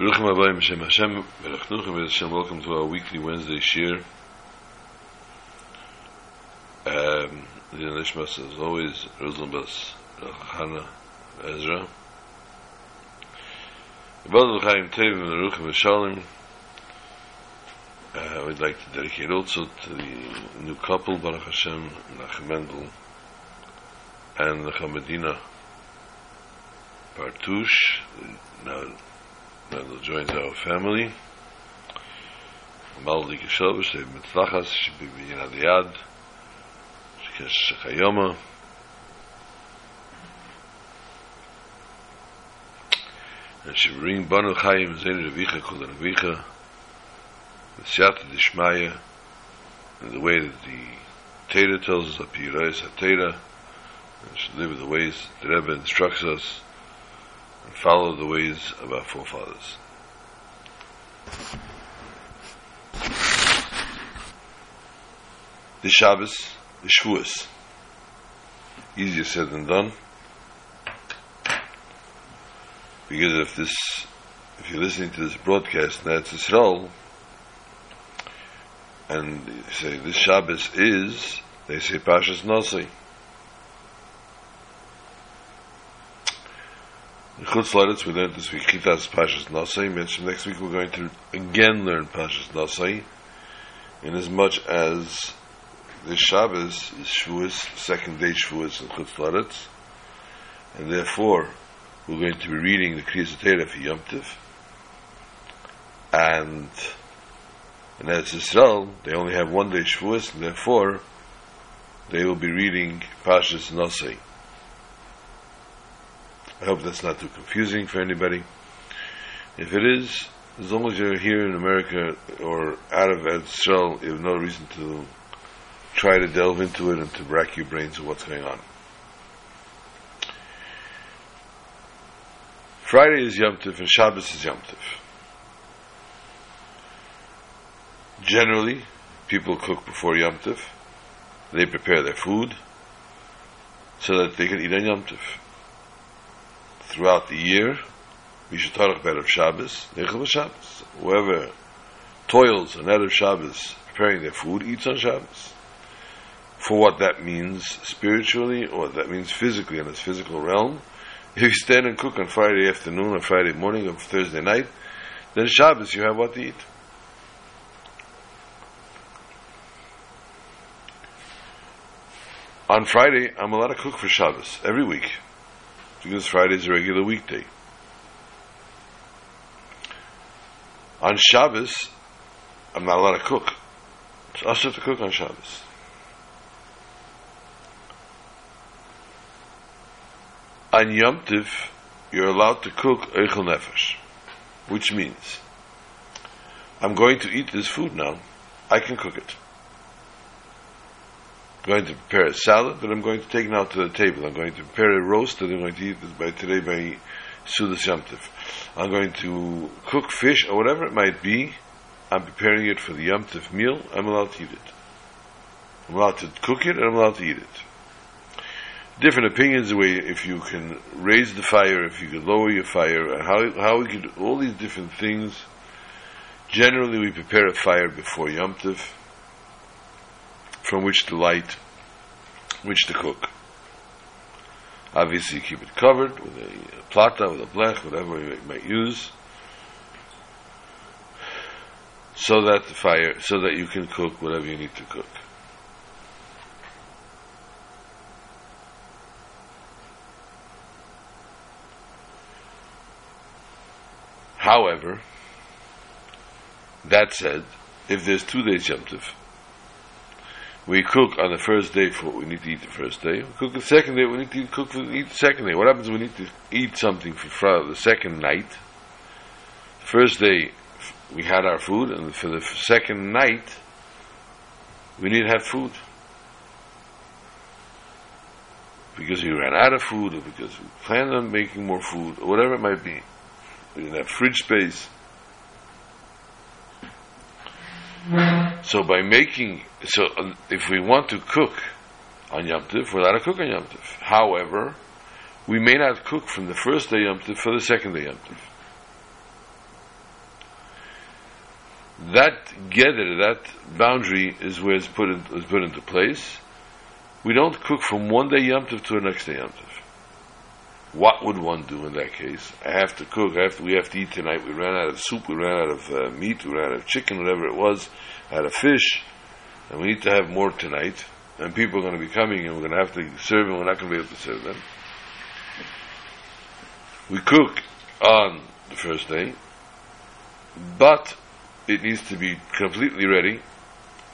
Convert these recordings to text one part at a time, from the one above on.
Baruch Abayim Hashem Hashem Berachnuchem Hashem Welcome to our weekly Wednesday shir. Um, the Nishmas as always Rosenbus Chana Ezra. Yibad L'chaim Tevim Baruchim Hashalom. Uh, we'd like to dedicate also to the new couple Baruch Hashem Nachem Mendel and the Medina Partouche now Mendel joins our family. Mal di kishov she mit vachas she bi bin ad yad. She. And she bring banu chayim zayn revicha kol revicha. Vesyat dishmaya. And the way that the Teda tells us, Apirayas HaTeda, and should live in the ways that the Rebbe instructs us, and follow the ways of our forefathers. The Shabbos, the Shavuos, easier said than done. Because if this, if you're listening to this broadcast, that's Israel, and you say this Shabbos is, they say Pashas Nasi. Chutz Laretz, we learned this week Chitas Pashas Nasai. Mentioned next week we're going to again learn Pashas Nasai, in as much as this Shabbos is Shavuos, second day Shavuos in Chutz Laretz, and therefore we're going to be reading the Kriyas Torah for Yom Tiv, and in Eretz Yisrael they only have one day Shavuos, and therefore they will be reading Pashas Nasai. I hope that's not too confusing for anybody. If it is, as long as you're here in America or out of Israel, you have no reason to try to delve into it and to rack your brains of what's going on. Friday is Yom Tif and Shabbos is Yom Tif. Generally, people cook before Yom Tif. They prepare their food so that they can eat on Yom Tif throughout the year, we should talk about Shabbos, Shabbos. Whoever toils on Erev Shabbos preparing their food eats on Shabbos. For what that means spiritually or that means physically in its physical realm, if you stand and cook on Friday afternoon or Friday morning or Thursday night, then Shabbos you have what to eat. On Friday, I'm allowed to cook for Shabbos every week because Friday is a regular weekday. On Shabbos, I'm not allowed to cook. It's also to cook on Shabbos. On Yom Tiv, you're allowed to cook Eichel Nefesh, which means I'm going to eat this food now. I can cook it. Going to prepare a salad that I'm going to take now to the table. I'm going to prepare a roast that I'm going to eat by today by Sudas Yomtiv. I'm going to cook fish or whatever it might be. I'm preparing it for the Yomtiv meal. I'm allowed to eat it. I'm allowed to cook it and I'm allowed to eat it. Different opinions the way if you can raise the fire, if you can lower your fire, how how we could all these different things. Generally, we prepare a fire before Yom Tiv from which to light, which to cook. Obviously, you keep it covered with a plata, with a blech, whatever you might use, so that the fire, so that you can cook whatever you need to cook. However, that said, if there's two days Yom Tiv, we cook on the first day for what we need to eat the first day. We cook the second day, we need to eat, cook for eat the second day. What happens we need to eat something for Friday, the second night? The first day we had our food, and for the second night we need to have food. Because we ran out of food, or because we planned on making more food, or whatever it might be. We didn't have fridge space. So by making, so uh, if we want to cook on Yom Tiv, we're allowed to cook on Yom Tiv. However, we may not cook from the first day Yom Tiv for the second day Yom Tiv. that gather, that boundary is where it's put, in, is put into place. We don't cook from one day Yom Tov to the next day Yom Tov. What would one do in that case? I have to cook. I have to, we have to eat tonight. We ran out of soup. We ran out of uh, meat. We ran out of chicken, whatever it was. Out of fish, and we need to have more tonight. And people are going to be coming, and we're going to have to serve them. We're not going to be able to serve them. We cook on the first day, but it needs to be completely ready,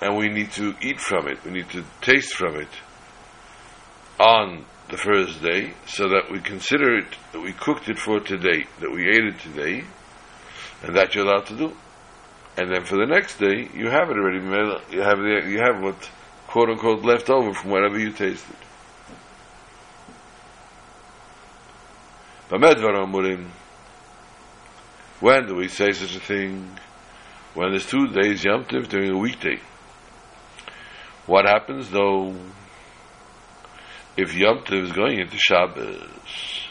and we need to eat from it. We need to taste from it on the first day, so that we consider it that we cooked it for today, that we ate it today, and that you're allowed to do. And then for the next day, you have it already. You have the, you have what quote unquote left over from whatever you tasted. When do we say such a thing? When there's two days Yom Tov during a weekday. What happens though if Yom Tov is going into Shabbos?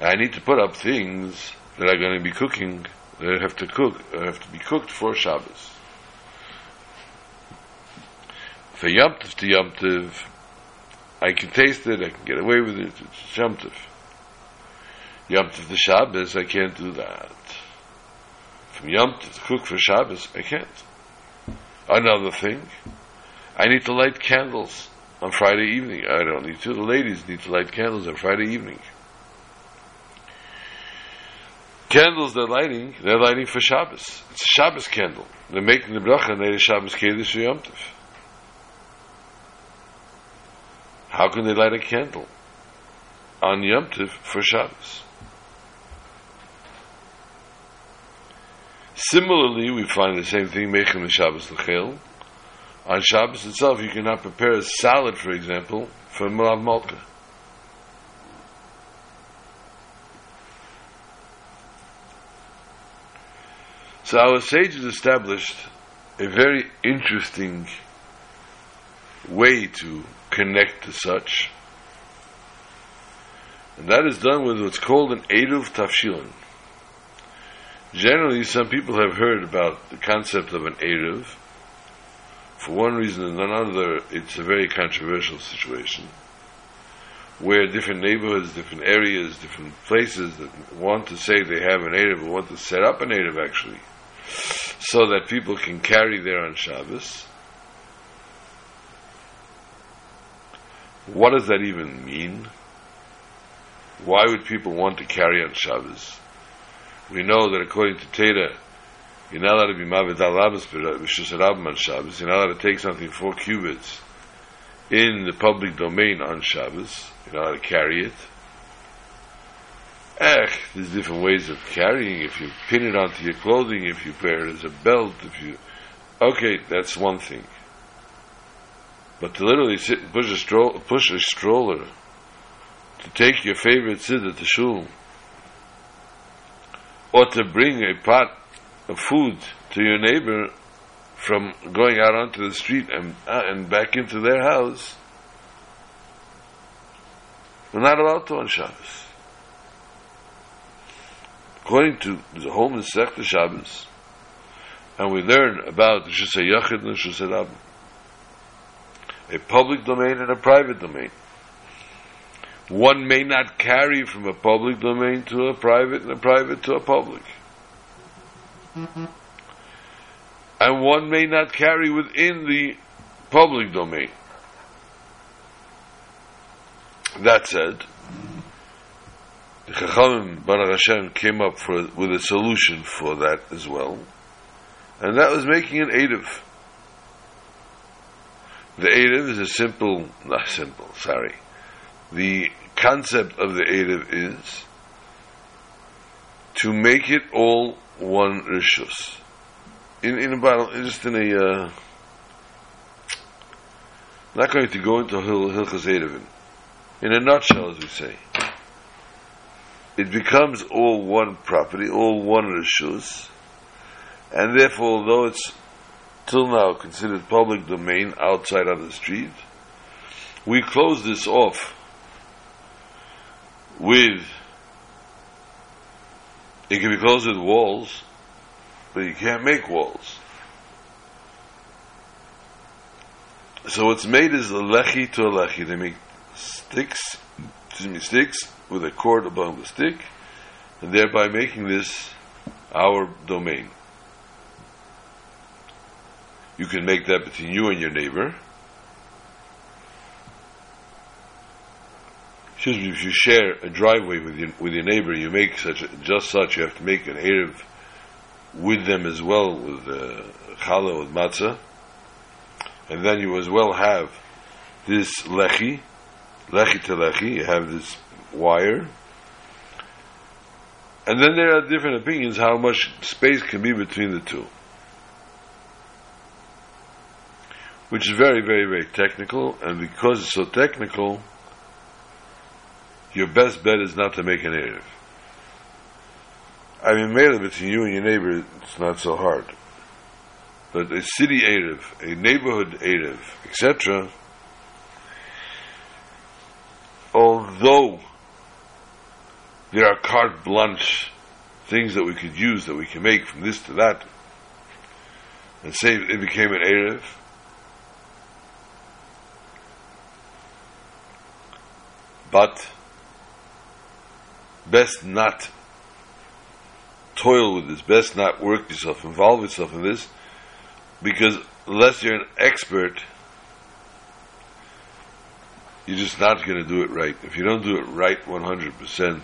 I need to put up things that are going to be cooking, that have to cook, have to be cooked for Shabbos. For Yom Tov to Yom Tov, I can taste it, I can get away with it, it's Yom Tov. Yom Tov to Shabbos, I can't do that. From Yom to cook for Shabbos, I can't. Another thing, I need to light candles on Friday evening. I don't need to. The ladies need to light candles on Friday evening. Candles they're lighting, they're lighting for Shabbos. It's a Shabbos candle. They're making the bracha and they're Shabbos Kedish for Yom Tov. How can they light a candle on Yom Tov for Shabbos? Similarly, we find the same thing, making the Shabbos L'chel. On Shabbos itself, you cannot prepare a salad, for example, for Melav Malka. So our sages established a very interesting way to connect to such. And that is done with what's called an Eruv Tafshilin. Generally, some people have heard about the concept of an Eruv. For one reason and another, it's a very controversial situation where different neighborhoods, different areas, different places that want to say they have an Eruv or want to set up an Eruv actually, so that people can carry there on Shabbos. What does that even mean? Why would people want to carry on Shabbos? We know that according to Teda, you're not allowed to be Mavid al Rabbis, Rabbim on Shabbos. You're not allowed to take something four cubits in the public domain on Shabbos. You're not allowed to carry it. Ech, there's different ways of carrying. If you pin it onto your clothing, if you wear it as a belt, if you... Okay, that's one thing. But to literally sit and push a, stroll, push a stroller to take your favorite siddur to shul, or to bring a pot food to your neighbor from going out onto the street and uh, and back into their house, we're not allowed to on Shabbos. According to the whole Masechta Shabbos, and we learn about Shusay Yachid and a public domain and a private domain. One may not carry from a public domain to a private and a private to a public. And one may not carry within the public domain. That said, the Chachamim Baruch Hashem came up for, with a solution for that as well, and that was making an Eruv. The Erev is a simple, not simple, sorry. The concept of the Erev is to make it all one Rishus. In, in about, just in a, uh, not going to go into Hil, Hilchas. In a nutshell, as we say. It becomes all one property, all one Rishus, and therefore, although it's till now considered public domain outside on the street. We close this off with, it can be closed with walls, but you can't make walls. So what's made is a lechi to a lechi. They make sticks, excuse me, sticks with a cord above the stick, and thereby making this our domain. You can make that between you and your neighbor. Excuse me, if you share a driveway with your, with your neighbor, you make such a, just such, you have to make an Erev with them as well, with uh, challah, with matzah. And then you as well have this lechi, lechi to lechi, you have this wire. And then there are different opinions how much space can be between the two. Which is very, very, very technical, and because it's so technical, your best bet is not to make an Erev. I mean, made between you and your neighbor, it's not so hard. But a city Erev, a neighborhood Erev, etc., although there are carte blanche things that we could use that we can make from this to that, and say it became an Erev, but best not toil with this, best not work yourself, involve yourself in this, because unless you're an expert, you're just not going to do it right. If you don't do it right 100%,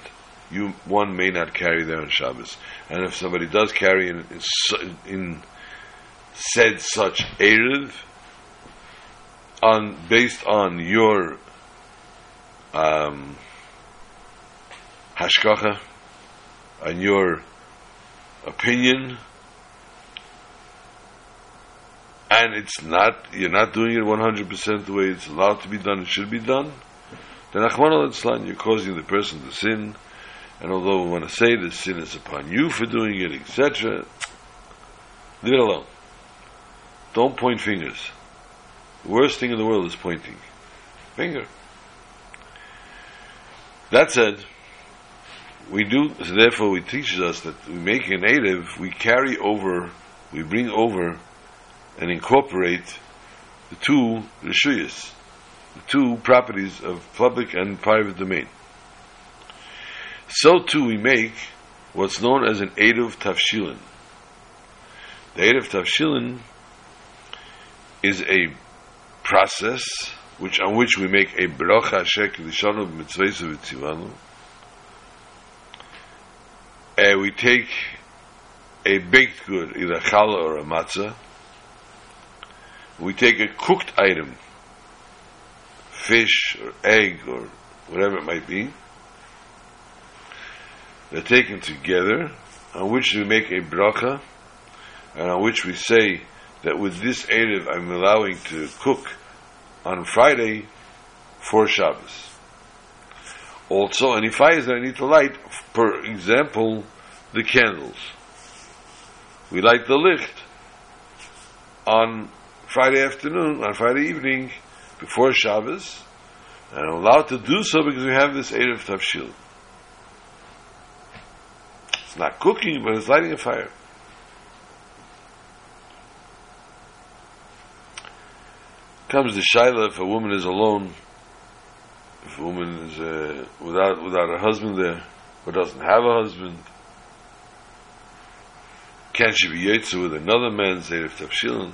you one may not carry there on Shabbos, and if somebody does carry in, in, in said such erev on based on your um, hashkacha, on your opinion, and it's not you're not doing it 100% the way it's allowed to be done, it should be done, then Achman you're causing the person to sin, and although we want to say the sin is upon you for doing it, etc., leave it alone. Don't point fingers. The worst thing in the world is pointing. Finger. That said, we do, so therefore it teaches us that we make a native, we carry over, we bring over and incorporate the two rishuyas, the two properties of public and private domain. So too we make what's known as an Eruv Tafshilin. The Eruv Tafshilin is a process which on which we make a bracha shek lishanu v'tzivanu. And we take a baked good, either challah or a matzah. We take a cooked item, fish or egg or whatever it might be. They're taken together, on which we make a bracha, and on which we say that with this Erev I'm allowing to cook on Friday for Shabbos. Also, any fires that I need to light, for example, the candles. We light the licht on Friday afternoon, on Friday evening, before Shabbos, and I'm allowed to do so because we have this Erev Tavshil. It's not cooking, but it's lighting a fire. comes the shaila if a woman is alone, if a woman is uh, without without a husband there, or doesn't have a husband, can she be yotze with another man, say if tafshilin?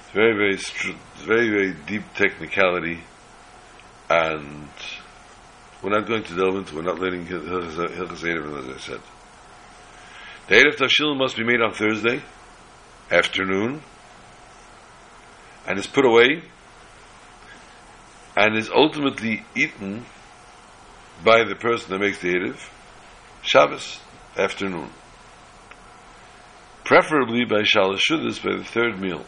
It's very very very very deep technicality, and we're not going to delve into. We're not learning Hilchas Erev, as I said. The Erev Tafshilin must be made on Thursday afternoon and is put away and is ultimately eaten by the person that makes the Erev Shabbos afternoon. Preferably by Shalashudas, by the third meal.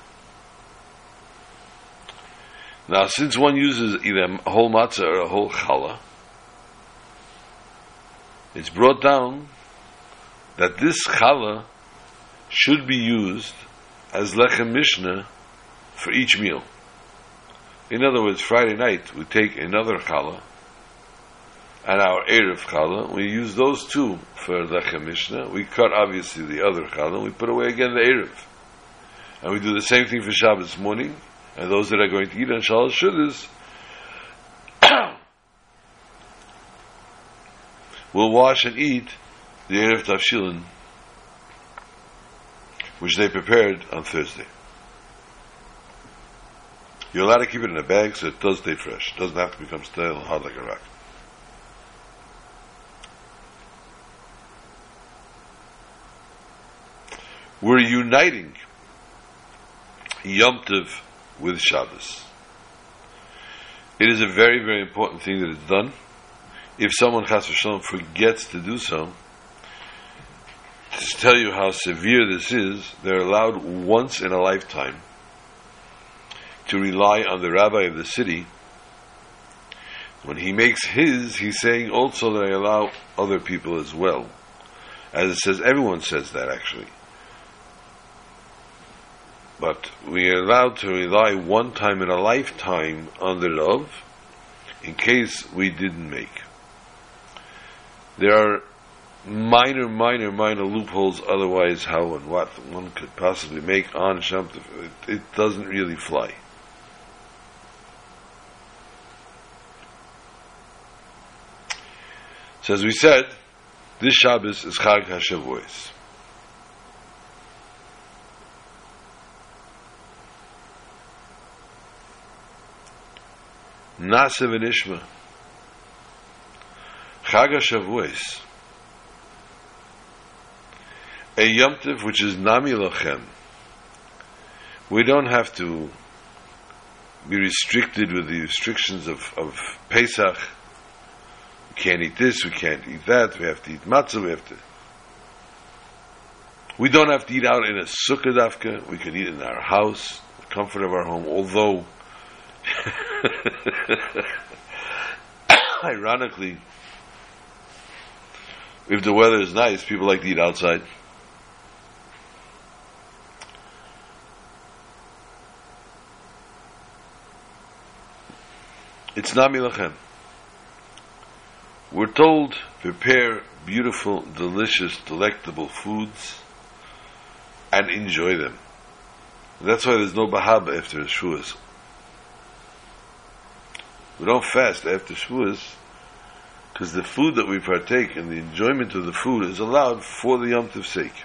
Now, since one uses either a whole matzah or a whole challah, it's brought down that this challah should be used as lechem mishnah for each meal. In other words, Friday night we take another challah, and our Erev Challah, we use those two for the Mishnah. We cut obviously the other Challah, we put away again the Erev. And we do the same thing for Shabbos morning, and those that are going to eat on Shalosh Shudders will wash and eat the Erev Tavshilin, which they prepared on Thursday. You're allowed to keep it in a bag so it does stay fresh. It doesn't have to become stale, hard like a rock. We're uniting Yom Tov with Shabbos. It is a very, very important thing that it's done. If someone, Chas v'shalom, forgets to do so, to tell you how severe this is, they're allowed once in a lifetime to rely on the rabbi of the city. When he makes his, he's saying also that I allow other people as well. As it says, everyone says that actually. But we are allowed to rely one time in a lifetime on the Rav in case we didn't make. There are minor, minor, minor loopholes otherwise how and what one could possibly make on Shem it, it doesn't really fly. So as we said, this Shabbos is Chag HaShavuos. Nasa v'nishma. Chag HaShavuos. A Yom Tov which is Nami Lochem. We don't have to be restricted with the restrictions of, of Pesach. Can't eat this, we can't eat that, we have to eat matzah, we have to... We don't have to eat out in a sukkah dafka, we can eat in our house, the comfort of our home, although ironically if the weather is nice, people like to eat outside. It's not Lachem. We're told prepare beautiful, delicious, delectable foods and enjoy them. That's why there's no Bahaba after Shavuos. We don't fast after Shavuos because the food that we partake and the enjoyment of the food is allowed for the Yom sake.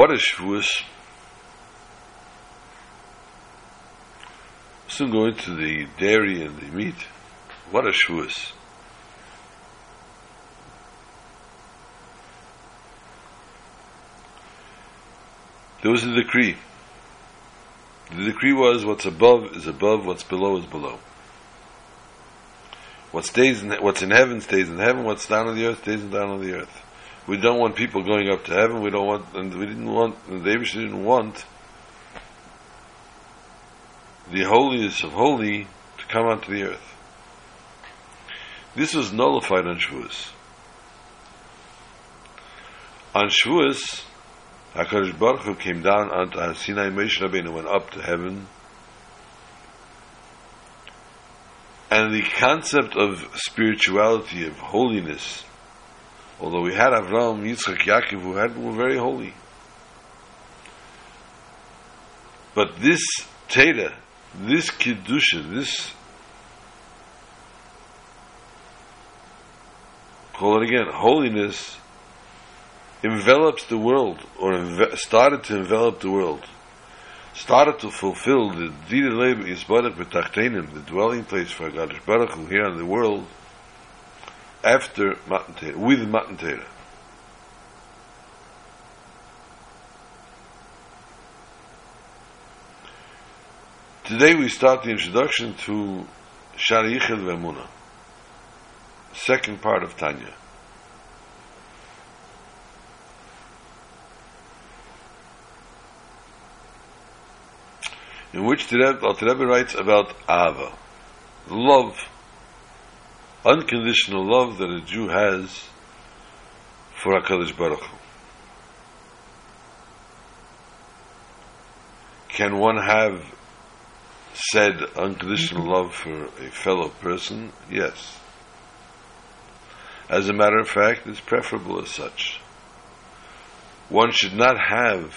What is Shavuos? Soon go into the dairy and the meat. What is Shavuos? There was a decree. The decree was what's above is above, what's below is below. What stays in, what's in heaven stays in heaven, what's down on the earth stays down on the earth. We don't want people going up to heaven, we don't want, and we didn't want, and David didn't want the holiest of holy to come onto the earth. This was nullified on Shavuos. On Shavuos, HaKadosh Baruch Hu came down onto Sinai Moshe Rabbeinu went up to heaven and the concept of spirituality of holiness although we had Avram, Yitzchak, Yaakov who had were very holy. But this Teda this Kiddusha this call it again holiness envelops the world, or enve- started to envelop the world, started to fulfill the Dida Leben Yisbarach B'Tachtenim, the dwelling place for God Baruch Hu here in the world, after Matan Torah, with Matan Torah. Today we start the introduction to Shari Yichel V'Emuna, second part of Tanya. in which the Rebbe, the Rebbe writes about Ava, love, unconditional love that a Jew has for HaKadosh Baruch Hu. Can one have said unconditional mm-hmm. love for a fellow person? Yes. As a matter of fact, it's preferable as such. One should not have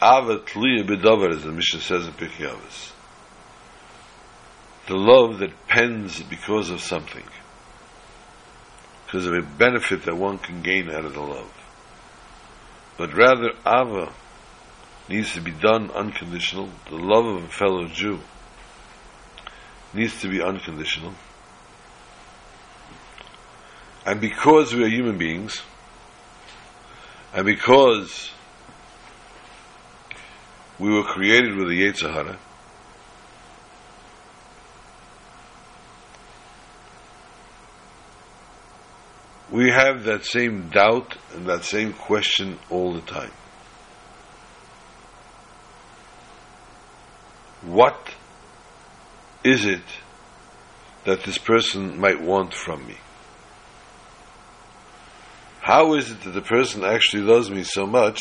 avat liya bedavar, as the Mishnah says in Pirkei Avos. The love that pends because of something, because of a benefit that one can gain out of the love. But rather, ava needs to be done unconditional. The love of a fellow Jew needs to be unconditional. And because we are human beings, and because we were created with a Yetzer we have that same doubt and that same question all the time. What is it that this person might want from me? How is it that the person actually loves me so much?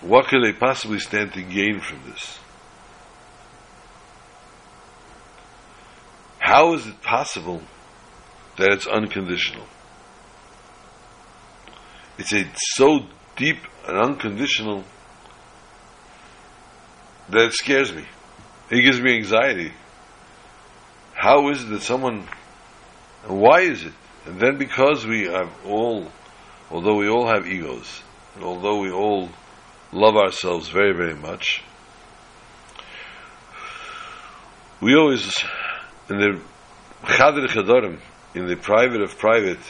What could they possibly stand to gain from this? How is it possible that it's unconditional? It's a so deep and unconditional that it scares me. It gives me anxiety. How is it that someone and why is it? And then because we have all, although we all have egos, and although we all love ourselves very, very much, we always, in the Chadir Chadorim, in the private of private,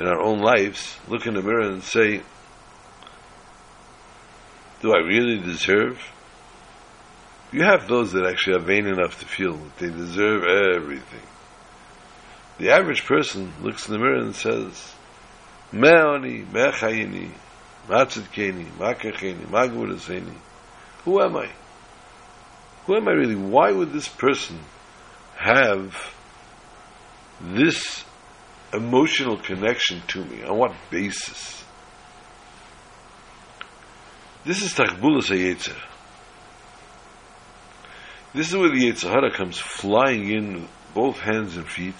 in our own lives, look in the mirror and say, do I really deserve? You have those that actually are vain enough to feel that they deserve everything. The average person looks in the mirror and says, Me'oni, me'chayini, ma'tzidkeni, ma'kacheni, ma'gvuraseni. Who am I? Who am I really? Why would this person have this emotional connection to me? On what basis? This is Tachbulas HaYetzer. This is where the Yetzer Hara comes flying in with both hands and feet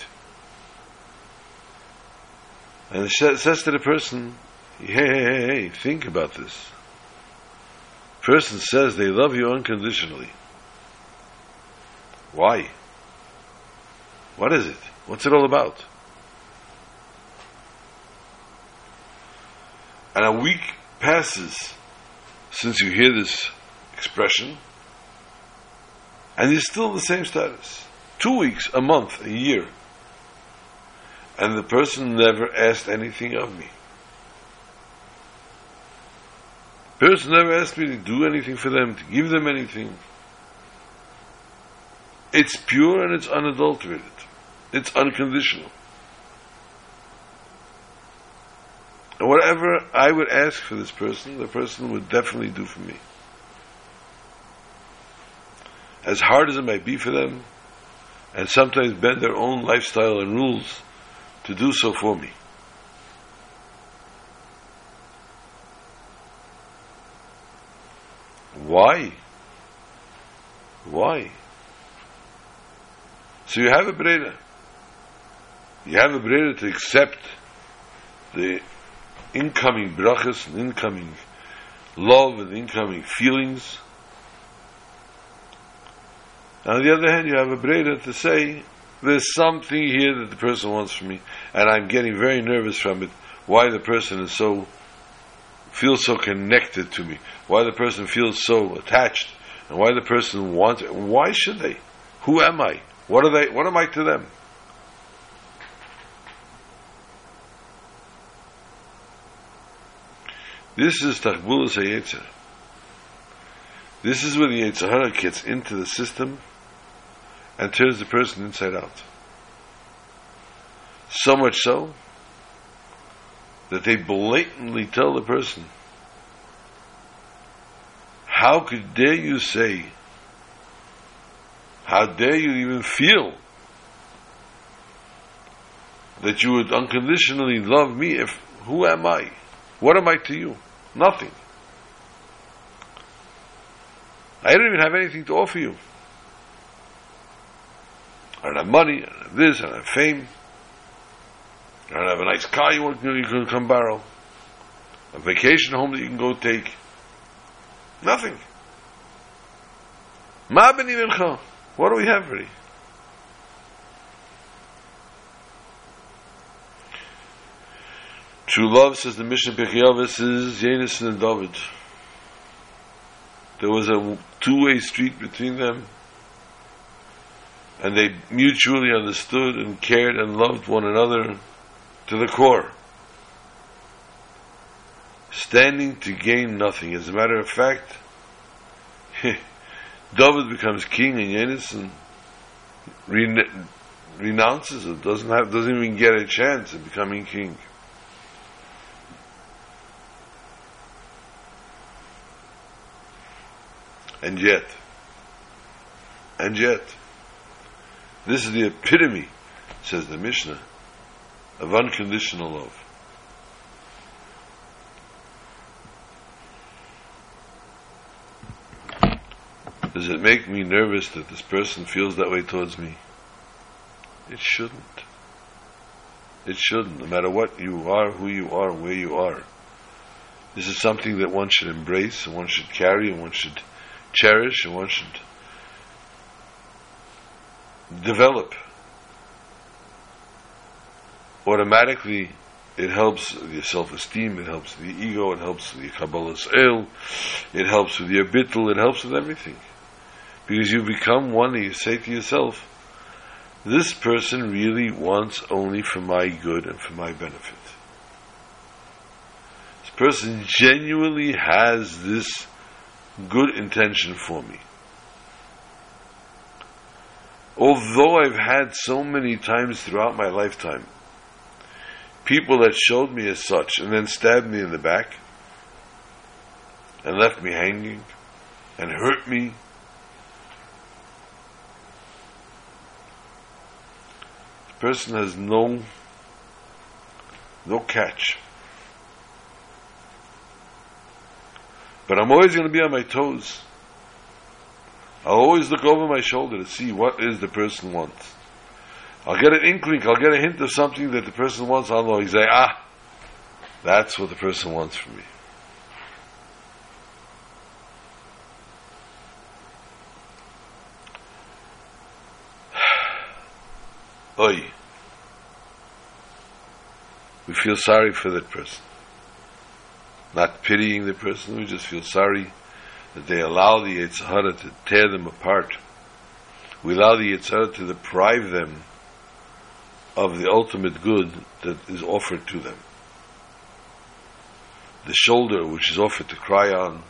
and it says to the person, hey, hey, hey, hey, think about this. Person says they love you unconditionally. Why? What is it? What's it all about? And a week passes since you hear this expression, and you're still the same status. Two weeks, a month, a year and the person never asked anything of me. Person never asked me to do anything for them, to give them anything. It's pure and it's unadulterated. It's unconditional. And whatever I would ask for this person, the person would definitely do for me. As hard as it might be for them, and sometimes bend their own lifestyle and rules to do so for me. Why? Why? So you have a breda. You have a breda to accept the incoming brachas and incoming love and incoming feelings. On the other hand, you have a breda to say, there's something here that the person wants from me, and I'm getting very nervous from it. Why the person is so feels so connected to me? Why the person feels so attached? And why the person wants? Why should they? Who am I? What are they? What am I to them? This is Tachbulas HaYetzer. This is when the Yetzer Hara gets into the system and turns the person inside out. So much so that they blatantly tell the person, How could dare you say, how dare you even feel that you would unconditionally love me if who am I? What am I to you? Nothing. I don't even have anything to offer you. I don't have money, I don't have this, I don't have fame. I don't have a nice car you, want, you can come borrow. A vacation home that you can go take. Nothing. What do we have really? True love, says the Mishnah Pirkei Avos, is Yenison and David. There was a two-way street between them, and they mutually understood and cared and loved one another to the core. Standing to gain nothing. As a matter of fact, David becomes king and Yenison renounces it, doesn't have, doesn't even get a chance of becoming king. And yet, and yet, this is the epitome, says the Mishnah, of unconditional love. Does it make me nervous that this person feels that way towards me? It shouldn't. It shouldn't, no matter what you are, who you are, where you are. This is something that one should embrace, and one should carry, and one should cherish and one should develop. Automatically, it helps your self-esteem, it helps the ego, it helps the Kabbalah's ill, it helps with your bittul, it helps with everything. Because you become one and you say to yourself, this person really wants only for my good and for my benefit. This person genuinely has this good intention for me. Although I've had so many times throughout my lifetime people that showed me as such and then stabbed me in the back and left me hanging and hurt me. The person has no no catch. But I'm always going to be on my toes. I'll always look over my shoulder to see what is the person wants. I'll get an inkling, I'll get a hint of something that the person wants. I'll know. He's like, ah, that's what the person wants from me. Oi. We feel sorry for that person not pitying the person, we just feel sorry that they allow the Yetzer Hara to tear them apart. We allow the Yetzer Hara to deprive them of the ultimate good that is offered to them. The shoulder which is offered to cry on,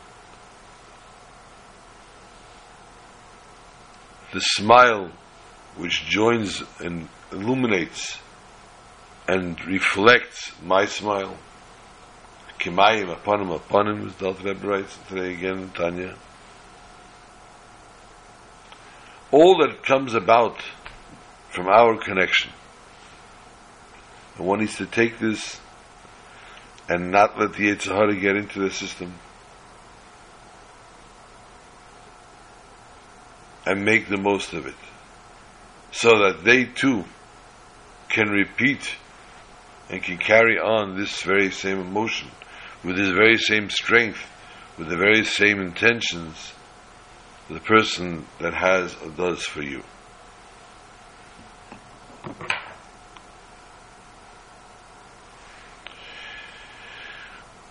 the smile which joins and illuminates and reflects my smile Kimayim upon him upon him, the Alter Rebbe writes today again in Tanya. All that comes about from our connection. And one needs to take this and not let the Yetzer Hara get into the system. And make the most of it. So that they too can repeat and can carry on this very same emotion with his very same strength, with the very same intentions the person that has or does for you.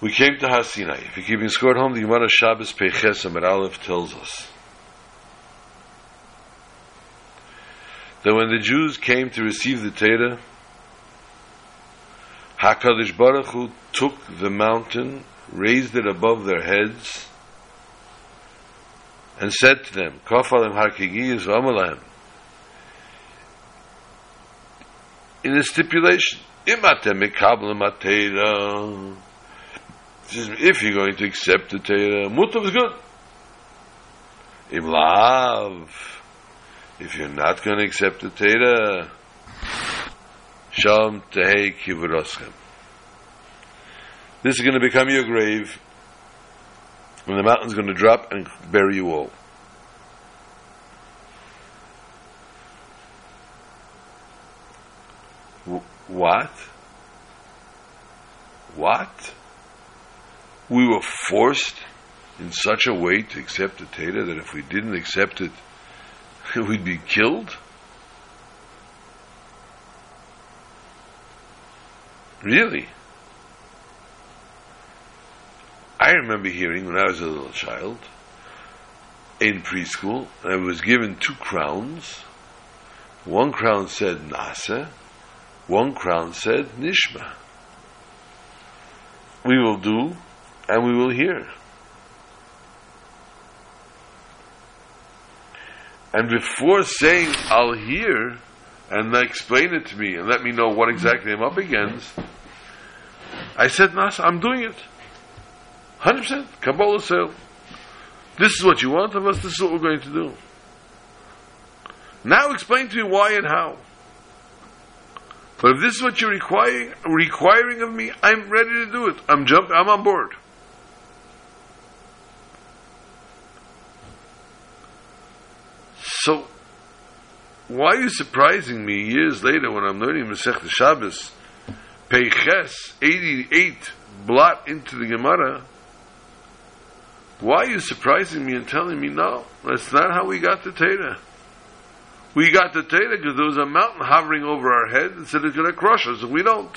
We came to Har Sinai. If you're keeping score at home, the Gemara Shabbos Peches Amar Aleph tells us that when the Jews came to receive the Torah, HaKadosh Baruch Hu took the mountain, raised it above their heads, and said to them, Kafalim Harkigiyas V'amalahem, in a stipulation, Imatem Mekablim Atera, if you're going to accept the Torah, Mutav is good. Im if you're not going to accept the Torah, Shalom Tehei Kivuroschem. This is going to become your grave when the mountain's going to drop and bury you all. what? What? We were forced in such a way to accept the Torah that if we didn't accept it, we'd be killed? Really? I remember hearing when I was a little child in preschool, I was given two crowns. One crown said Naaseh, one crown said Nishma. We will do and we will hear. And before saying, I'll hear, and explain it to me and let me know what exactly I'm up against, I said, Naaseh, I'm doing it. 100%. Kabbalas ol. This is what you want of us, this is what we're going to do. Now explain to me why and how. But if this is what you're requiring, requiring of me, I'm ready to do it. I'm jumping, I'm on board. So, why are you surprising me years later when I'm learning Masech the Shabbos, Peiches, 88, blot into the Gemara? Why are you surprising me and telling me, no, that's not how we got the Torah? We got the Torah because there was a mountain hovering over our head and said it's going to crush us, and we don't.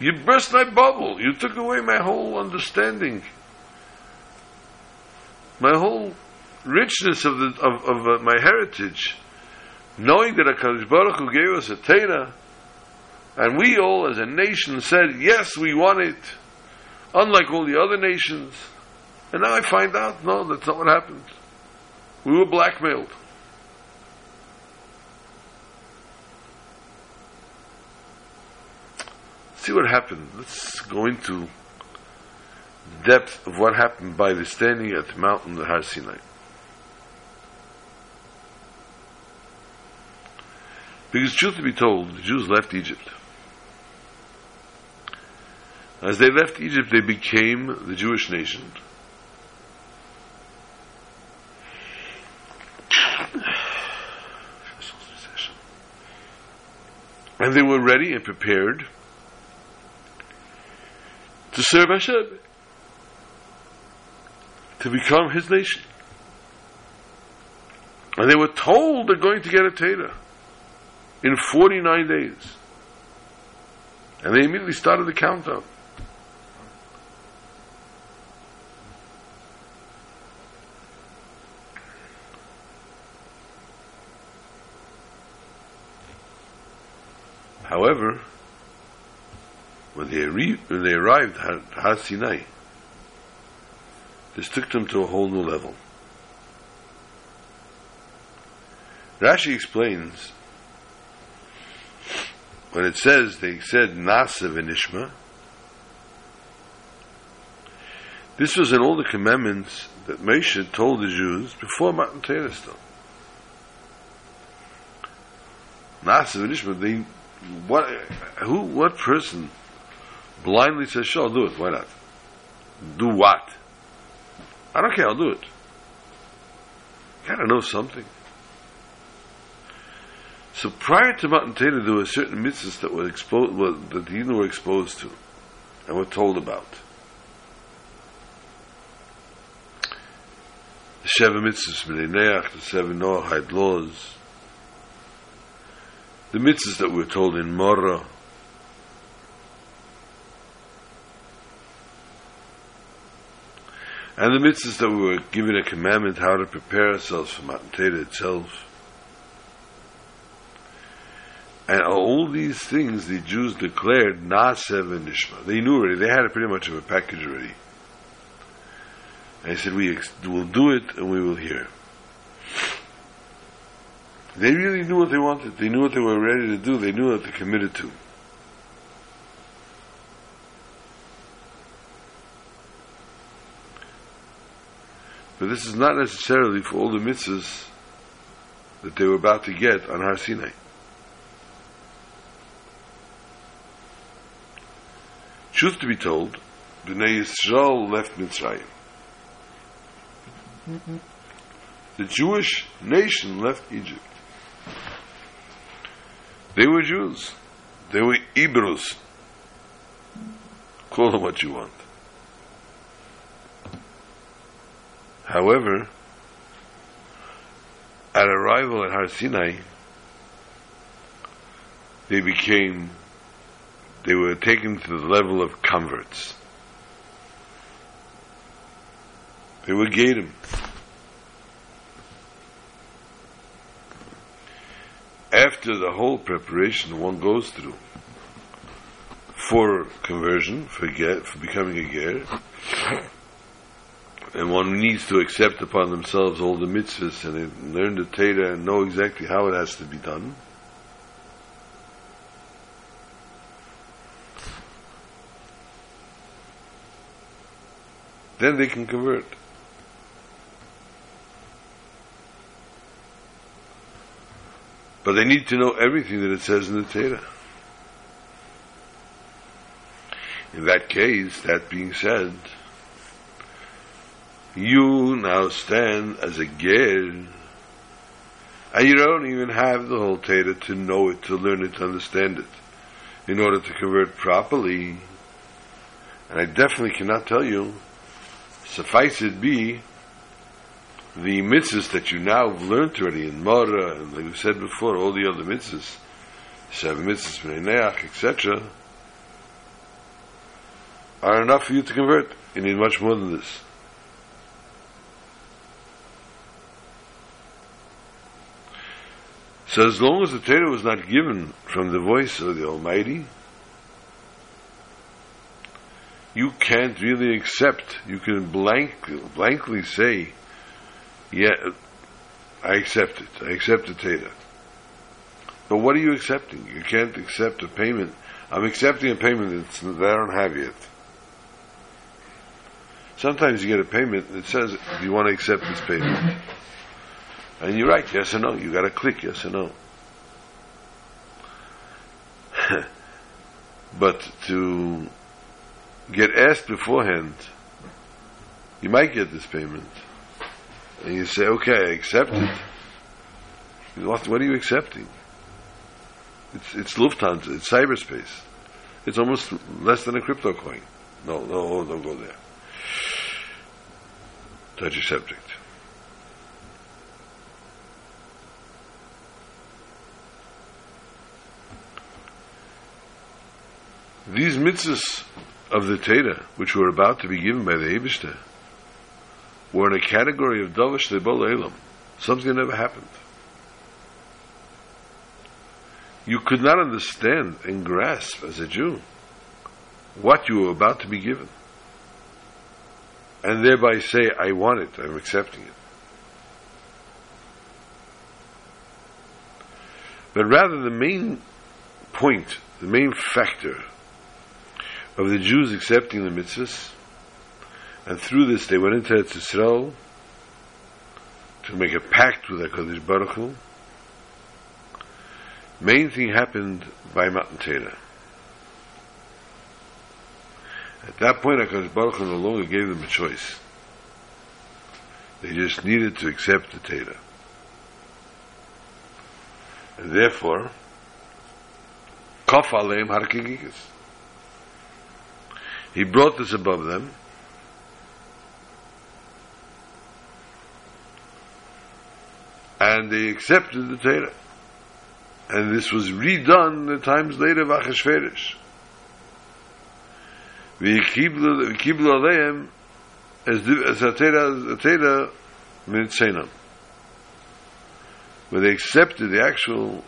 You burst my bubble. You took away my whole understanding, my whole richness of the of, of uh, my heritage, knowing that Hakadosh Baruch Hu gave us a Torah, and we all, as a nation, said yes, we want it, unlike all the other nations. And now I find out, no, that's not what happened. We were blackmailed. see what happened. Let's go into depth of what happened by the standing at the mountain of Har Sinai. Because truth to be told, the Jews left Egypt. As they left Egypt, they became the Jewish nation. And they were ready and prepared to serve Hashem, to become His nation. And they were told they're going to get a Torah in 49 days. And they immediately started the countdown. However, when they, re- when they arrived at Har Sinai, this took them to a whole new level. Rashi explains when it says they said Naaseh v'nishma, this was in all the commandments that Moshe told the Jews before Matan Torah still. Naaseh v'nishma, they, what, who, what person blindly says, sure, I'll do it. Why not? Do what? I don't care, I'll do it. You gotta know something. So prior to Matan Torah, there were certain mitzvahs that were exposed, well, that the Yidden were exposed to and were told about. The seven mitzvahs, B'nai the seven Noahide laws, the mitzvahs that we were told in Marah, and the mitzvahs that we were given a commandment how to prepare ourselves for Matan Torah itself. And all these things the Jews declared Nasev and Nishma. They knew already. They had a pretty much of a package already. And they said, we ex- will do it and we will hear. They really knew what they wanted. They knew what they were ready to do. They knew what they committed to. But this is not necessarily for all the mitzvahs that they were about to get on Har Sinai. Truth to be told, Bnei Yisrael left Mitzrayim. The Jewish nation left Egypt. They were Jews. They were Hebrews. Call them what you want. However, at arrival at Har Sinai, they became, they were taken to the level of converts. They were Gadim. After the whole preparation one goes through for conversion, for, get, for becoming a Ger, and one needs to accept upon themselves all the mitzvahs and learn the Torah and know exactly how it has to be done. Then they can convert. But they need to know everything that it says in the Torah. In that case, that being said, you now stand as a ger, and you don't even have the whole Torah to know it, to learn it, to understand it, in order to convert properly. And I definitely cannot tell you, suffice it be, the mitzvahs that you now have learned already in Marah, and like we said before, all the other mitzvahs, seven mitzvahs, Neach, etc., are enough for you to convert. You need much more than this. So as long as the Torah was not given from the voice of the Almighty, you can't really accept. You can blank, blankly say, yeah, I accept it. I accept the Torah. But what are you accepting? You can't accept a payment. I'm accepting a payment that I don't have yet. Sometimes you get a payment that says, do you want to accept this payment? And you write yes or no. You got to click yes or no. but to get asked beforehand, you might get this payment. And you say, okay, I accept it. What, are you accepting? It's, it's Lufthansa, it's cyberspace. It's almost less than a crypto coin. No, no, don't go there. Touch your subject. These mitzvahs of the Torah, which were about to be given by the Eibishter, were in a category of Davish Lebol Elam, something that never happened. You could not understand and grasp as a Jew what you were about to be given. And thereby say, I want it, I'm accepting it. But rather, the main point, the main factor of the Jews accepting the mitzvahs, and through this they went into Eretz Yisrael to make a pact with HaKadosh Baruch Hu. Main thing happened by Matan Torah. At that point, HaKadosh Baruch Hu no longer gave them a choice. They just needed to accept the Torah. And therefore, Kaf Aleim. He brought this above them. And they accepted the Torah. And this was redone the times later of Achashverosh. וקיבלו עליהם as התרא מנצנם. Where they accepted the actual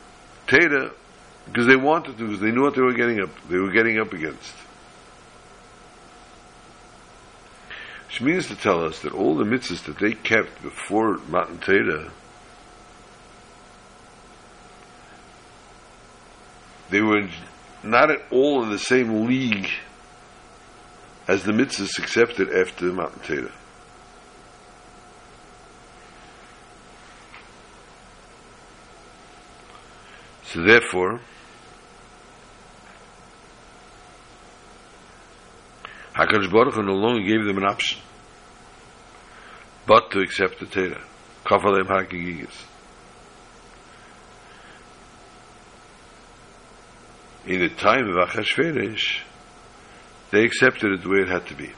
Torah because they wanted to, because they knew what they were getting up, they were getting up against. Which means to tell us that all the mitzvahs that they kept before Matan Torah, they were not at all in the same league as the mitzvahs accepted after Matan Torah. So therefore, HaKadosh Baruch Hu no longer gave them an option but to accept the Torah. Kafalem HaKagigas. In the time of Achashverosh, they accepted it the way it had to be.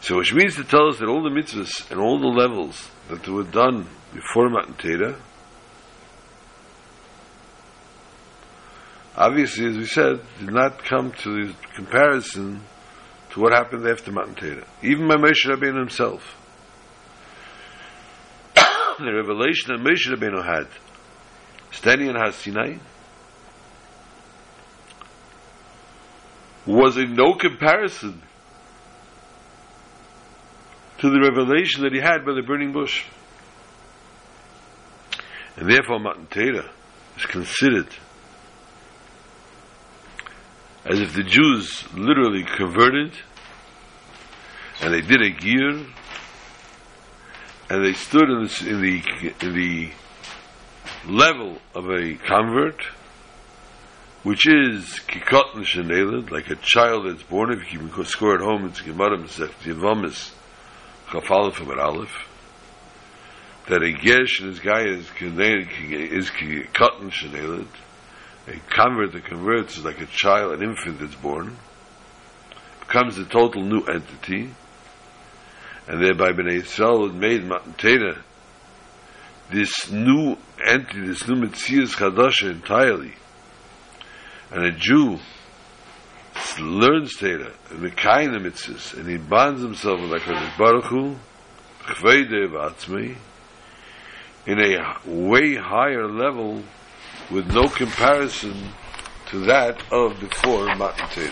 So which means to tell us that all the mitzvahs and all the levels that were done before Matan Torah, obviously, as we said, did not come to the comparison to what happened after Matan Torah. Even by Moshe Rabbeinu himself. the revelation that Moshe Rabbeinu had, standing in Har Sinai, was in no comparison to the revelation that he had by the burning bush. And therefore Matan Torah is considered as if the Jews literally converted and they did a gear and they stood in the, in the, in the level of a convert which is kikot nishaneled, like a child that's born, if you can score at home, it's Gemara Masech Yevamis Chafal from an Aleph, that a Gesh and his guy is kikot nishaneled, a convert that converts is like a child, an infant that's born, becomes a total new entity, and thereby Bnei Yisrael had made Matan this new entity, this new Metzias Chadasha entirely. And a Jew learns Torah, and the kind of mitzvahs, and he bonds himself with HaKadosh Baruch Hu, chveide v'atzmei, in a way higher level with no comparison to that of before Matan Torah.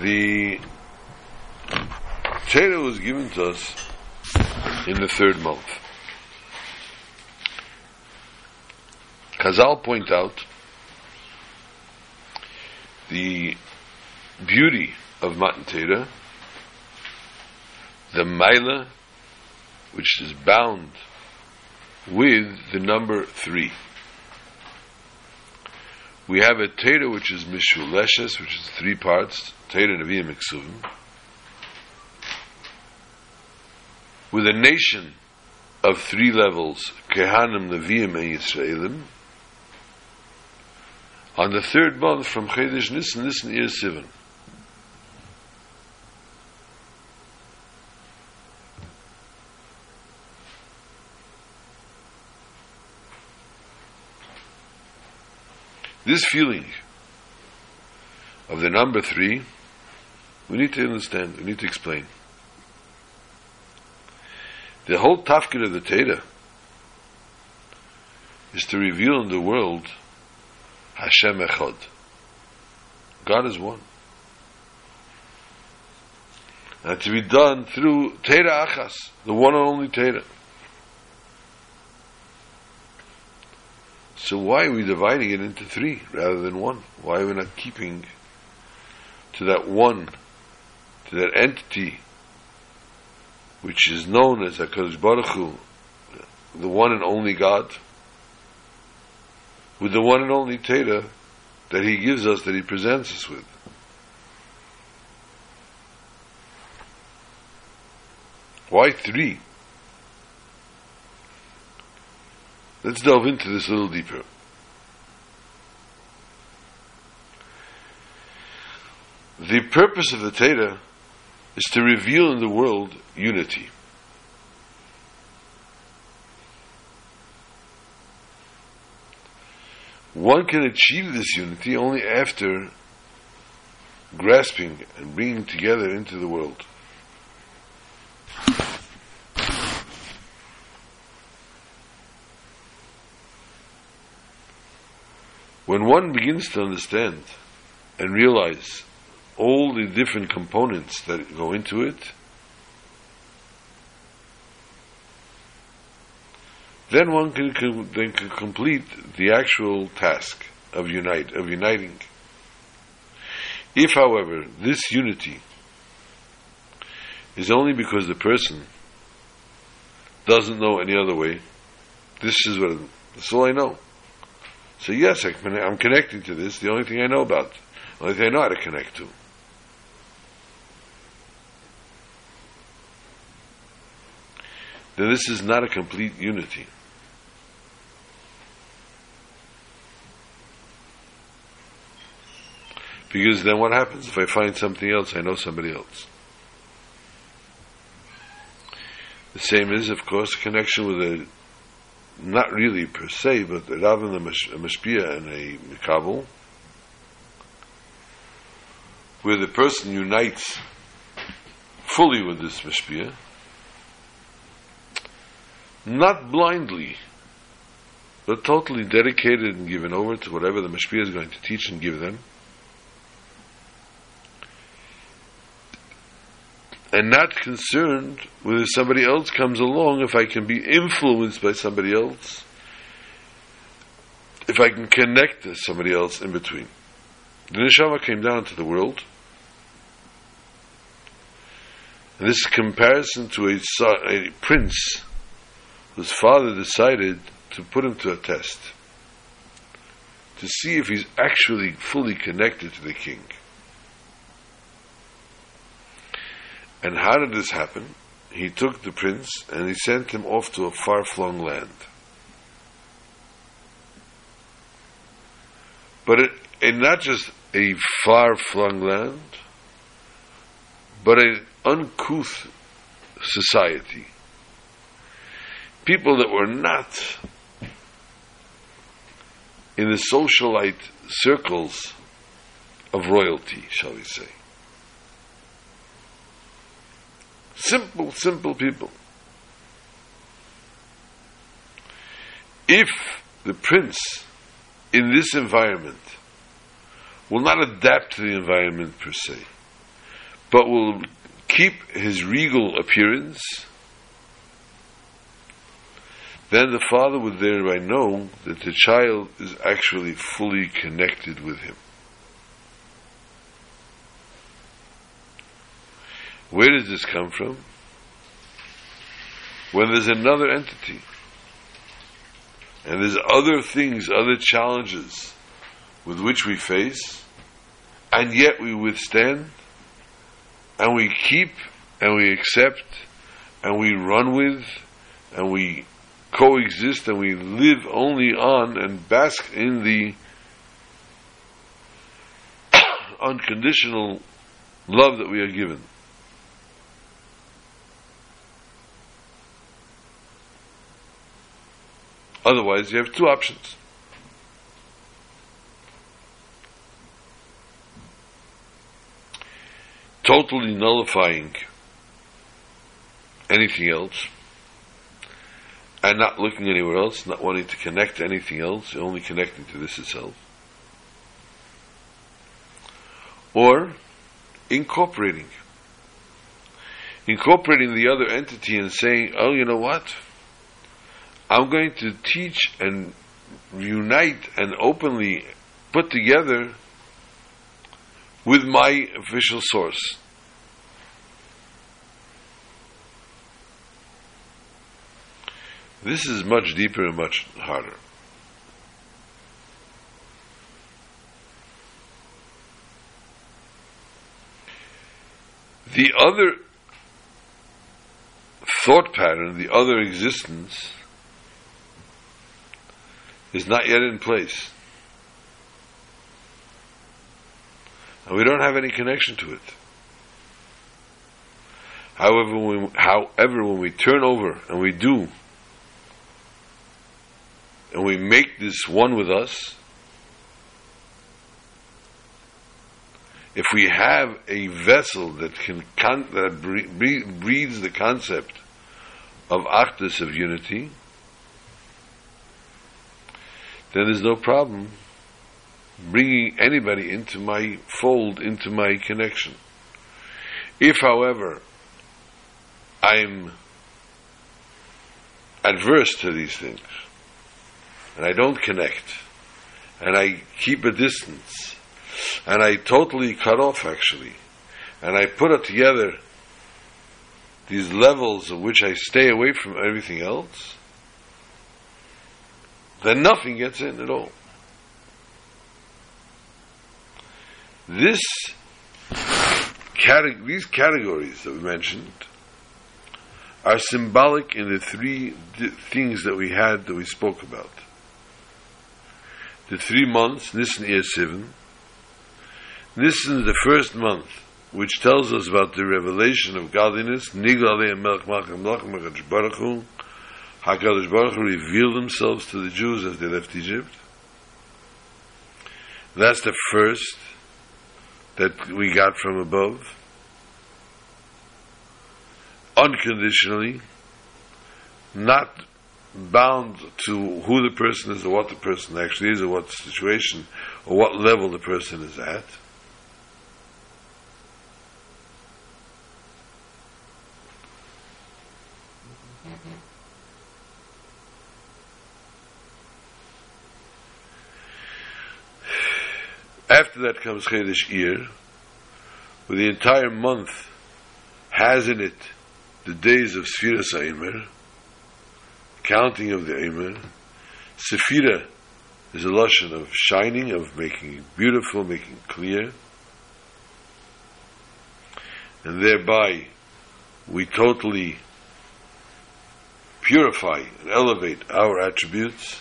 The Torah was given to us in the third month. Chazal point out the beauty of Matan Torah, the Maila, which is bound with the number three. We have a Torah which is Mishuleshes, which is three parts, Torah Nevi'im Miksuvim, with a nation of three levels, Kehanim, Nevi'im, and Yisraelim, on the third month from Chedesh Nisan, Nisan Iyar Sivan. This feeling of the number three, we need to understand, we need to explain. The whole tafkid of the Torah is to reveal in the world Hashem Echad. God is one. And to be done through Torah Achas, the one and only Torah. So why are we dividing it into three rather than one? Why are we not keeping to that one, to that entity, which is known as HaKadosh Baruch Hu, the one and only God, with the one and only Torah that He gives us, that He presents us with. Why three? Let's delve into this a little deeper. The purpose of the Torah is to reveal in the world unity. One can achieve this unity only after grasping and bringing together into the world. When one begins to understand and realize all the different components that go into it, then one can, can then can complete the actual task of unite of uniting. If, however, this unity is only because the person doesn't know any other way, this is what that's all I know. So yes, I, I'm connecting to this. The only thing I know about, the only thing I know how to connect to. Then this is not a complete unity. Because then what happens if I find something else? I know somebody else. The same is, of course, connection with a, not really per se, but rather than a mashpia and a mikabel, where the person unites fully with this mashpia, not blindly, but totally dedicated and given over to whatever the mashpia is going to teach and give them, and not concerned whether somebody else comes along, if I can be influenced by somebody else, if I can connect to somebody else in between. The neshama came down to the world, and this comparison to a, a prince whose father decided to put him to a test to see if he's actually fully connected to the king. And how did this happen? He took the prince and he sent him off to a far flung land. But it, not just a far flung land, but an uncouth society. People that were not in the socialite circles of royalty, shall we say. Simple, simple people. If the prince in this environment will not adapt to the environment per se, but will keep his regal appearance, then the father would thereby know that the child is actually fully connected with him. Where does this come from? When there's another entity, and there's other things, other challenges with which we face, and yet we withstand, and we keep, and we accept, and we run with, and we coexist, and we live only on and bask in the unconditional love that we are given. Otherwise, you have two options. Totally nullifying anything else and not looking anywhere else, not wanting to connect to anything else, only connecting to this itself. Or incorporating. Incorporating the other entity and saying, oh, you know what? I'm going to teach and unite and openly put together with my official source. This is much deeper and much harder. The other thought pattern, the other existence, is not yet in place. And we don't have any connection to it. However, when we, however, when we turn over and we do, and we make this one with us, if we have a vessel that can con- that breeds the concept of achdus of unity, then there's no problem bringing anybody into my fold, into my connection. If, however, I'm adverse to these things, and I don't connect, and I keep a distance, and I totally cut off actually, and I put together these levels of which I stay away from everything else, then nothing gets in at all. This these categories that we mentioned are symbolic in the three things that we had that we spoke about. The three months, Nisan Iyar Sivan. Nisan is the first month, which tells us about the revelation of godliness. Nigla Alei Melech Malcham Melech Baruch. HaKadosh Baruch Hu revealed themselves to the Jews as they left Egypt. That's the first that we got from above unconditionally, not bound to who the person is or what the person actually is or what situation or what level the person is at. After that comes Chedesh Iyar, where the entire month has in it the days of Sfiras Aimer, counting of the Aimer. Sefira is a lotion of shining, of making beautiful, making clear. And thereby we totally purify and elevate our attributes.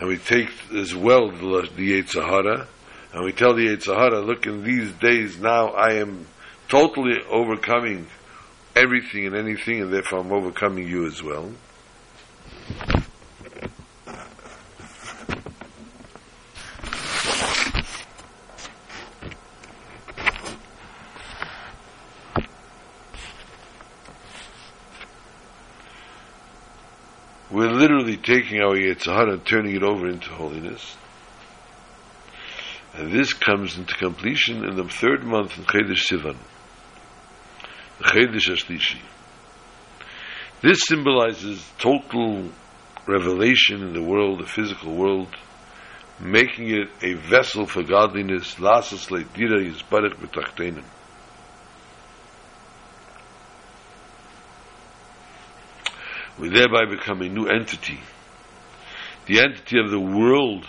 And we take as well the, the Yetzer Hara, and we tell the Yetzer Hara, look, in these days now I am totally overcoming everything and anything, and therefore I'm overcoming you as well. We're literally taking our Yetzer Hara and turning it over into holiness. And this comes into completion in the third month in Chedesh Sivan. Chedesh Ashlishi. This symbolizes total revelation in the world, the physical world, making it a vessel for godliness, lasas leitira yizbarech b'tachtenim. We thereby become a new entity. The entity of the world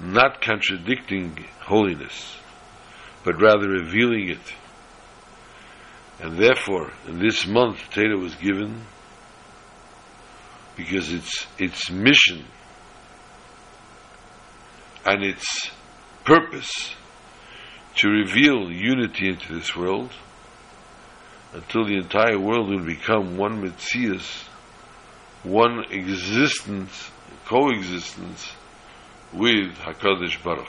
not contradicting holiness, but rather revealing it. And therefore, in this month, Torah was given because its its mission and its purpose to reveal unity into this world until the entire world will become one Metzias, one existence, coexistence with Hakadosh Baruch.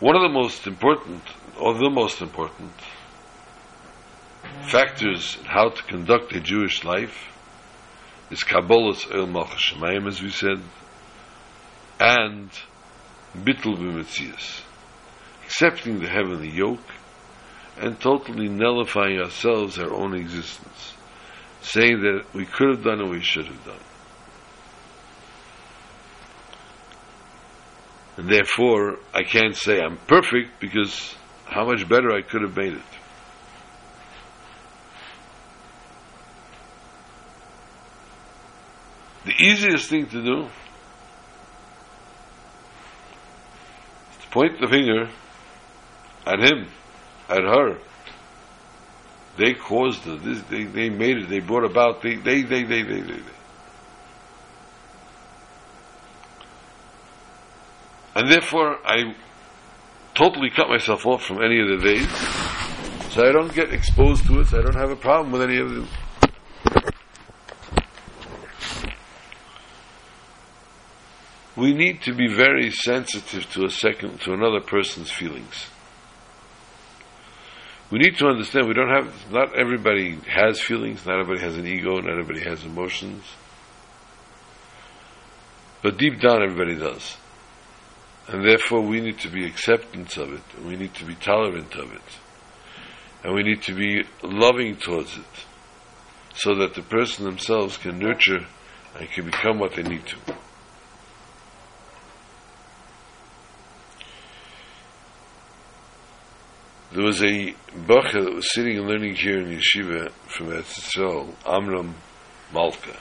One of the most important, or the most important, factors in how to conduct a Jewish life is Kabbalas Ol Malchus Shemayim, as we said, and Bittul B'Metzias, accepting the heavenly yoke and totally nullifying ourselves, our own existence, saying that we could have done what we should have done. And therefore, I can't say I'm perfect because how much better I could have made it. The easiest thing to do is to point the finger at him, at her. They caused it. This, they, they made it. They brought about. They, they, they, they, they, they. they. And therefore, I totally cut myself off from any of the days, so I don't get exposed to it, so I don't have a problem with any of them. We need to be very sensitive to a second, to another person's feelings. We need to understand we don't have, not everybody has feelings, not everybody has an ego, not everybody has emotions. But deep down, everybody does. And therefore we need to be acceptance of it, we need to be tolerant of it, and we need to be loving towards it, so that the person themselves can nurture and can become what they need to. There was a bacher that was sitting and learning here in yeshiva from Eretz Amram Malka.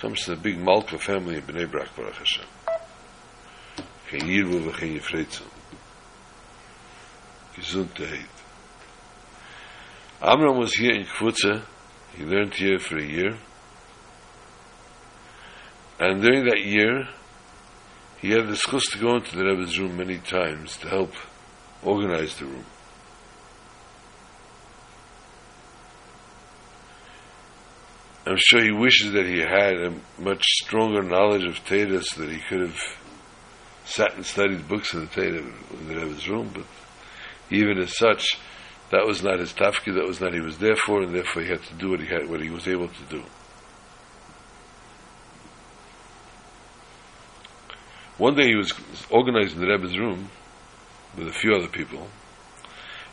Comes from the big Malka family in Bnei Brak, Baruch Hashem. Geen Yirvu v'chein Yifreitzim. Gesundheit. Amram was here in Kvutze. He learned here for a year. And during that year, he had the schus to go into the Rebbe's room many times to help organize the room. I'm sure he wishes that he had a much stronger knowledge of Torah so that he could have sat and studied books in the Torah in the Rebbe's room, but even as such, that was not his tafki, that was not he was there for, and therefore he had to do what he had, what he was able to do. One day he was organizing the Rebbe's room with a few other people,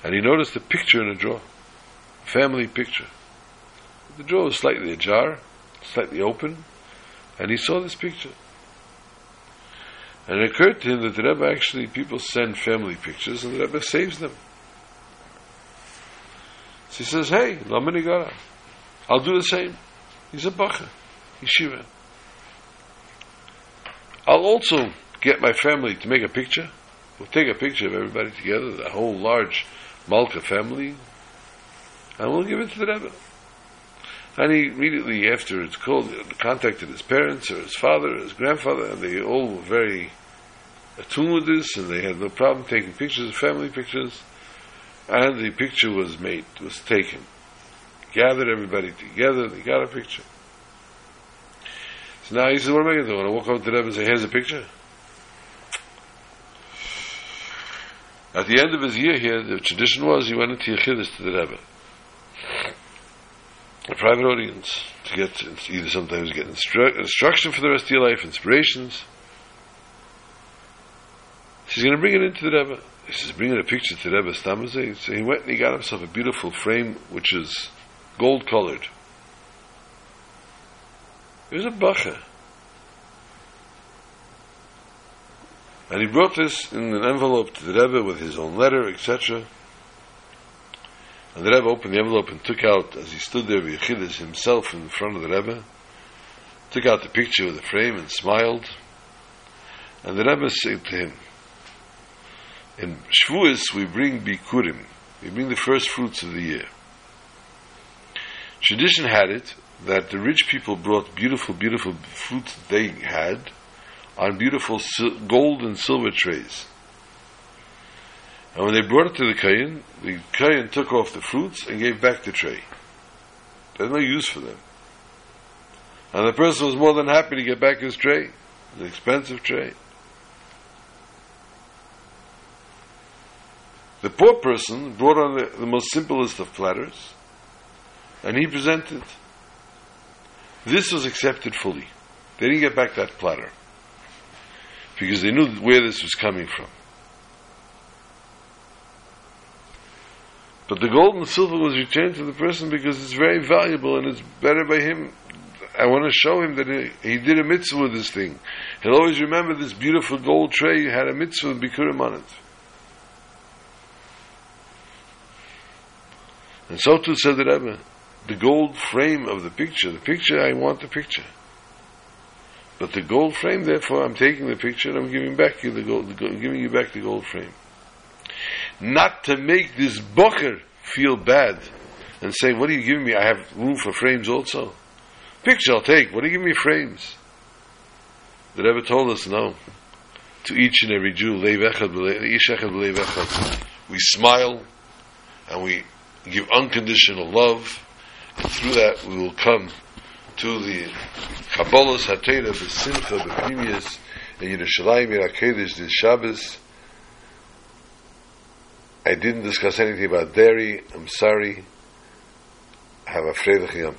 and he noticed a picture in a drawer, a family picture. The drawer was slightly ajar, slightly open, and he saw this picture. And it occurred to him that the Rebbe actually, people send family pictures, and the Rebbe saves them. So he says, hey, Lamanigara, I'll do the same. He's a bacha, yeshiva. I'll also get my family to make a picture. We'll take a picture of everybody together, the whole large Malka family, and we'll give it to the Rebbe. And he immediately afterwards called, contacted his parents or his father or his grandfather, and they all were very attuned with this, and they had no problem taking pictures, family pictures, and the picture was made, was taken. Gathered everybody together, they got a picture. So now he says, what am I going to do? I want to walk up to the Rebbe and say, here's a picture? At the end of his year here, the tradition was he went into Yechidus to the Rebbe. A private audience to get either sometimes get instru- instruction for the rest of your life, inspirations. He's going to bring it into the Rebbe. He says, bringing a picture to the Rebbe Stamazeh. So he went and he got himself a beautiful frame which is gold colored. It was a bacha. And he brought this in an envelope to the Rebbe with his own letter, etc. And the Rebbe opened the envelope and took out, as he stood there with Yechidus himself in front of the Rebbe, took out the picture of the frame and smiled. And the Rebbe said to him, in Shavuos we bring Bikurim, we bring the first fruits of the year. Tradition had it that the rich people brought beautiful, beautiful fruits they had on beautiful gold and silver trays. And when they brought it to the Kayan, the Kayan took off the fruits and gave back the tray. There's no use for them. And the person was more than happy to get back his tray, an expensive tray. The poor person brought on the, the most simplest of platters, and he presented. This was accepted fully. They didn't get back that platter because they knew where this was coming from. But the gold and silver was returned to the person because it's very valuable and it's better by him. I want to show him that he, he did a mitzvah with this thing. He'll always remember this beautiful gold tray had a mitzvah with Bikurim on it. And so too said the Rebbe, the gold frame of the picture, the picture, I want the picture. But the gold frame, therefore, I'm taking the picture and I'm giving back you the gold, the gold giving you back the gold frame. Not to make this bocher feel bad and say, what are you giving me? I have room for frames also. Picture I'll take. What are you giving me frames? The Rebbe told us no. To each and every Jew, we smile and we give unconditional love, and through that we will come to the Kabbalas HaTorah, the Simcha, the Pnimius, in Yerushalayim, Yerakedesh, this Shabbos. I didn't discuss anything about dairy. I'm sorry. Have a Freilich Yom